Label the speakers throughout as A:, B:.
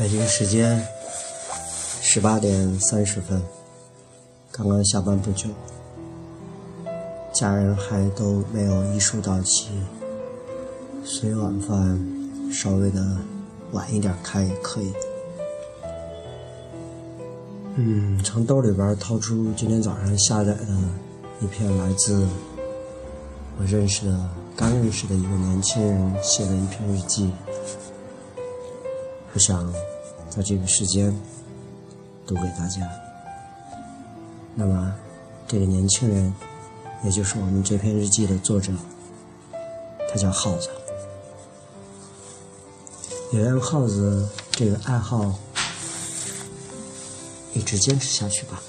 A: 北京时间十八点三十分，刚刚下班不久，家人还都没有一梳到齐，所以晚饭稍微的晚一点开也可以。嗯，从兜里边掏出今天早上下载的一篇来自我认识的、刚认识的一个年轻人写的一篇日记。我想在这个时间读给大家。那么，这个年轻人，也就是我们这篇日记的作者，他叫耗子。也让耗子这个爱好一直坚持下去吧。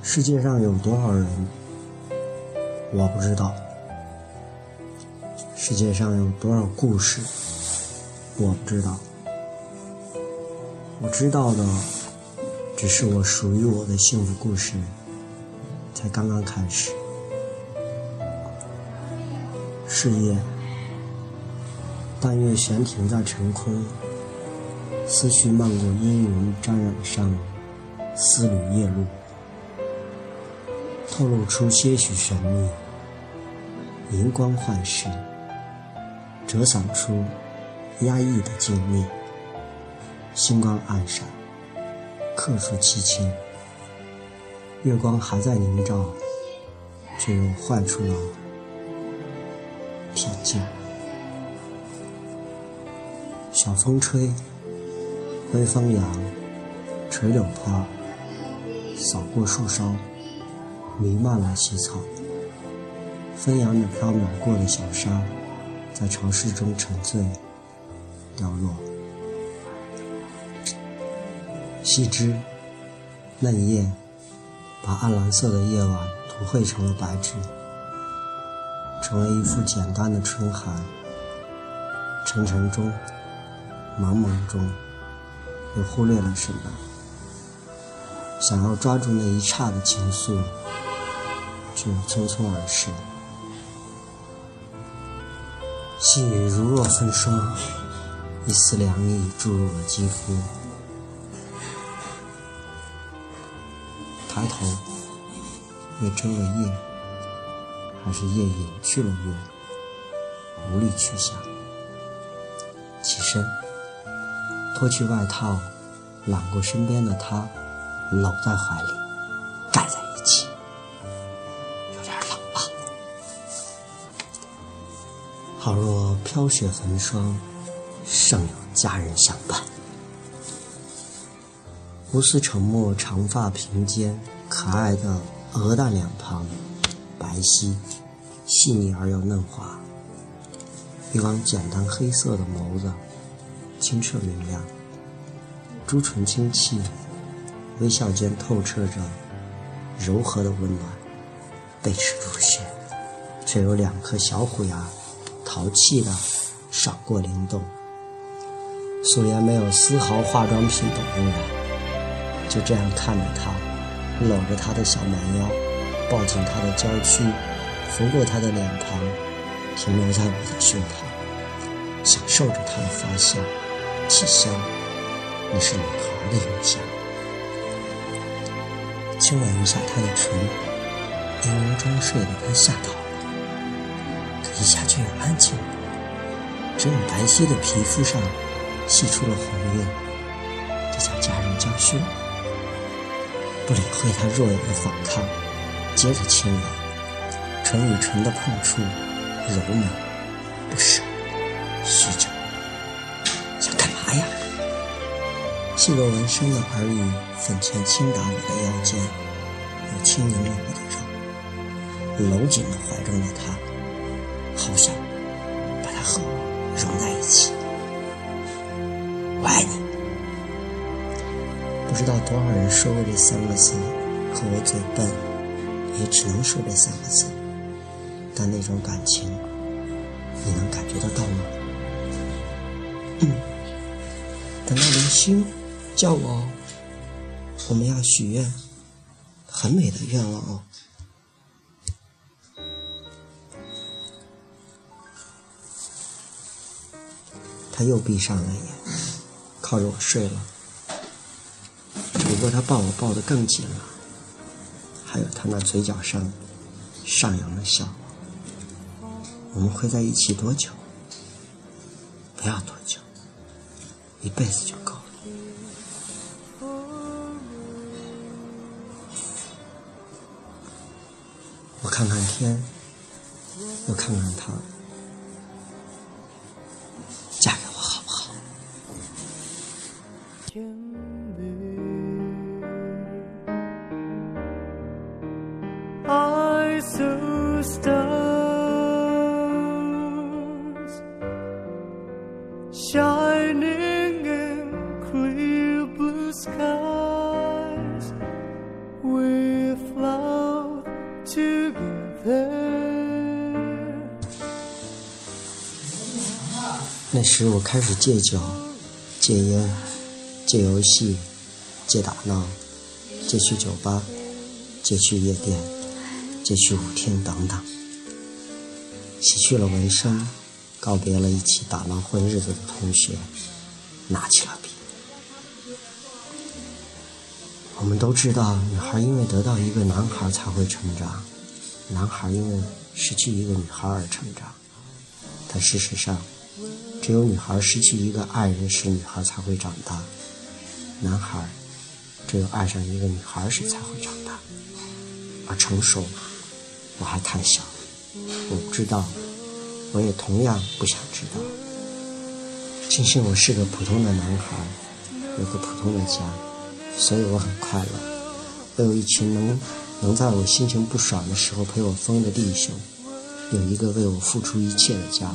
A: 世界上有多少人，我不知道。世界上有多少故事，我不知道。我知道的，只是我属于我的幸福故事，才刚刚开始。事业，但愿悬停在晨空，思绪漫过阴云，沾染上丝缕夜露，透露出些许神秘，银光幻视。折散出压抑的静谧，星光暗闪，刻出凄清。月光还在凝照，却又坏出了恬静。小风吹，微风扬，垂柳坡，扫过树梢，弥漫了细草，飞扬着飘渺过的小沙。在潮湿中沉醉、掉落，细枝、嫩叶，把暗蓝色的夜晚涂绘成了白纸，成为一幅简单的春寒。沉沉中，茫茫中，又忽略了什么？想要抓住那一刹的情愫，却匆匆而逝。细雨如若风霜，一丝凉意注入了肌肤。抬头，月遮了夜，还是夜隐去了月，无力去想。起身，脱去外套，揽过身边的他，搂在怀里，好若飘雪焚霜，尚有佳人相伴。无私沉默，长发平肩，可爱的鹅蛋脸庞，白皙、细腻而又嫩滑。一双简单黑色的眸子，清澈明亮。朱唇轻启，微笑间透彻着柔和的温暖。背齿如雪，却有两颗小虎牙。淘气的闪过灵动，素颜没有丝毫化妆品的污染，就这样看着他，搂着他的小蛮腰，抱紧他的娇躯，拂过他的脸庞，停留在我的胸膛，享受着他的发香、气香，那是女孩的影香。亲吻一下他的唇，因为装睡的他吓到。可一下却又安静了，只有白皙的皮肤上系出了红晕，这叫家人娇羞。不理会他弱有的反抗，接着亲吻，唇与唇的碰触，柔美，不舍，虚着。想干嘛呀？细若纹身的耳语粉拳轻打我的腰间，又轻盈了我的肉，搂紧了怀中的他。好想把它和我融在一起。我爱你。不知道多少人说过这三个字，可我嘴笨，也只能说这三个字。但那种感情，你能感觉得到吗？嗯。等到流星叫我，我们要许愿，很美的愿望哦。他又闭上了眼，靠着我睡了。只不过他抱我抱得更紧了，还有他那嘴角上上扬的笑。我们会在一起多久？不要多久，一辈子就够了。我看看天，又看看他。那时我开始戒酒、戒烟、戒游戏、戒打闹、戒去酒吧、戒去夜店、戒去舞厅等等，洗去了纹身，告别了一起打闹混日子的同学，拿起了我们都知道，女孩因为得到一个男孩才会成长，男孩因为失去一个女孩而成长，但事实上。只有女孩失去一个爱人时，女孩才会长大；男孩只有爱上一个女孩时才会长大。而成熟，我还太小，我不知道，我也同样不想知道。庆幸我是个普通的男孩，有个普通的家，所以我很快乐。我有一群能能在我心情不爽的时候陪我疯的弟兄，有一个为我付出一切的家。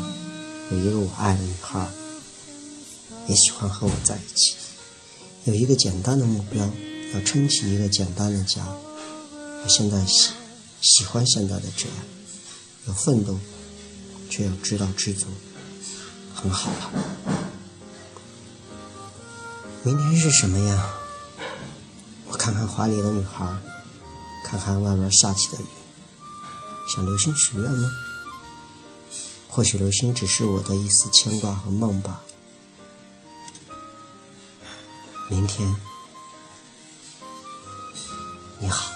A: 有一个我爱的女孩，也喜欢和我在一起。有一个简单的目标，要撑起一个简单的家。我现在喜喜欢现在的这样，有奋斗，却又知道知足，很好了。明天是什么呀？看看怀里的女孩，看看外面下起的雨，向流星许愿吗？或许流星只是我的一丝牵挂和梦吧。明天，你好。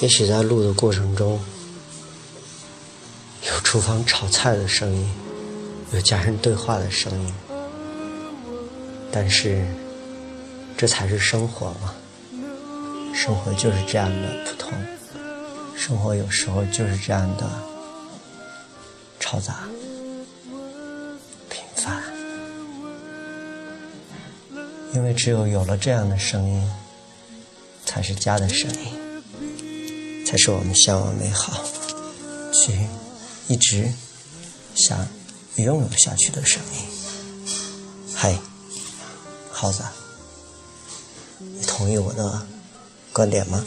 A: 也许在录的过程中，有厨房炒菜的声音，有家人对话的声音，但是这才是生活嘛。生活就是这样的普通，生活有时候就是这样的嘈杂、平凡。因为只有有了这样的声音，才是家的声音，才是我们向往美好、去一直想拥有下去的声音。嗨，耗子，你同意我的？观点吗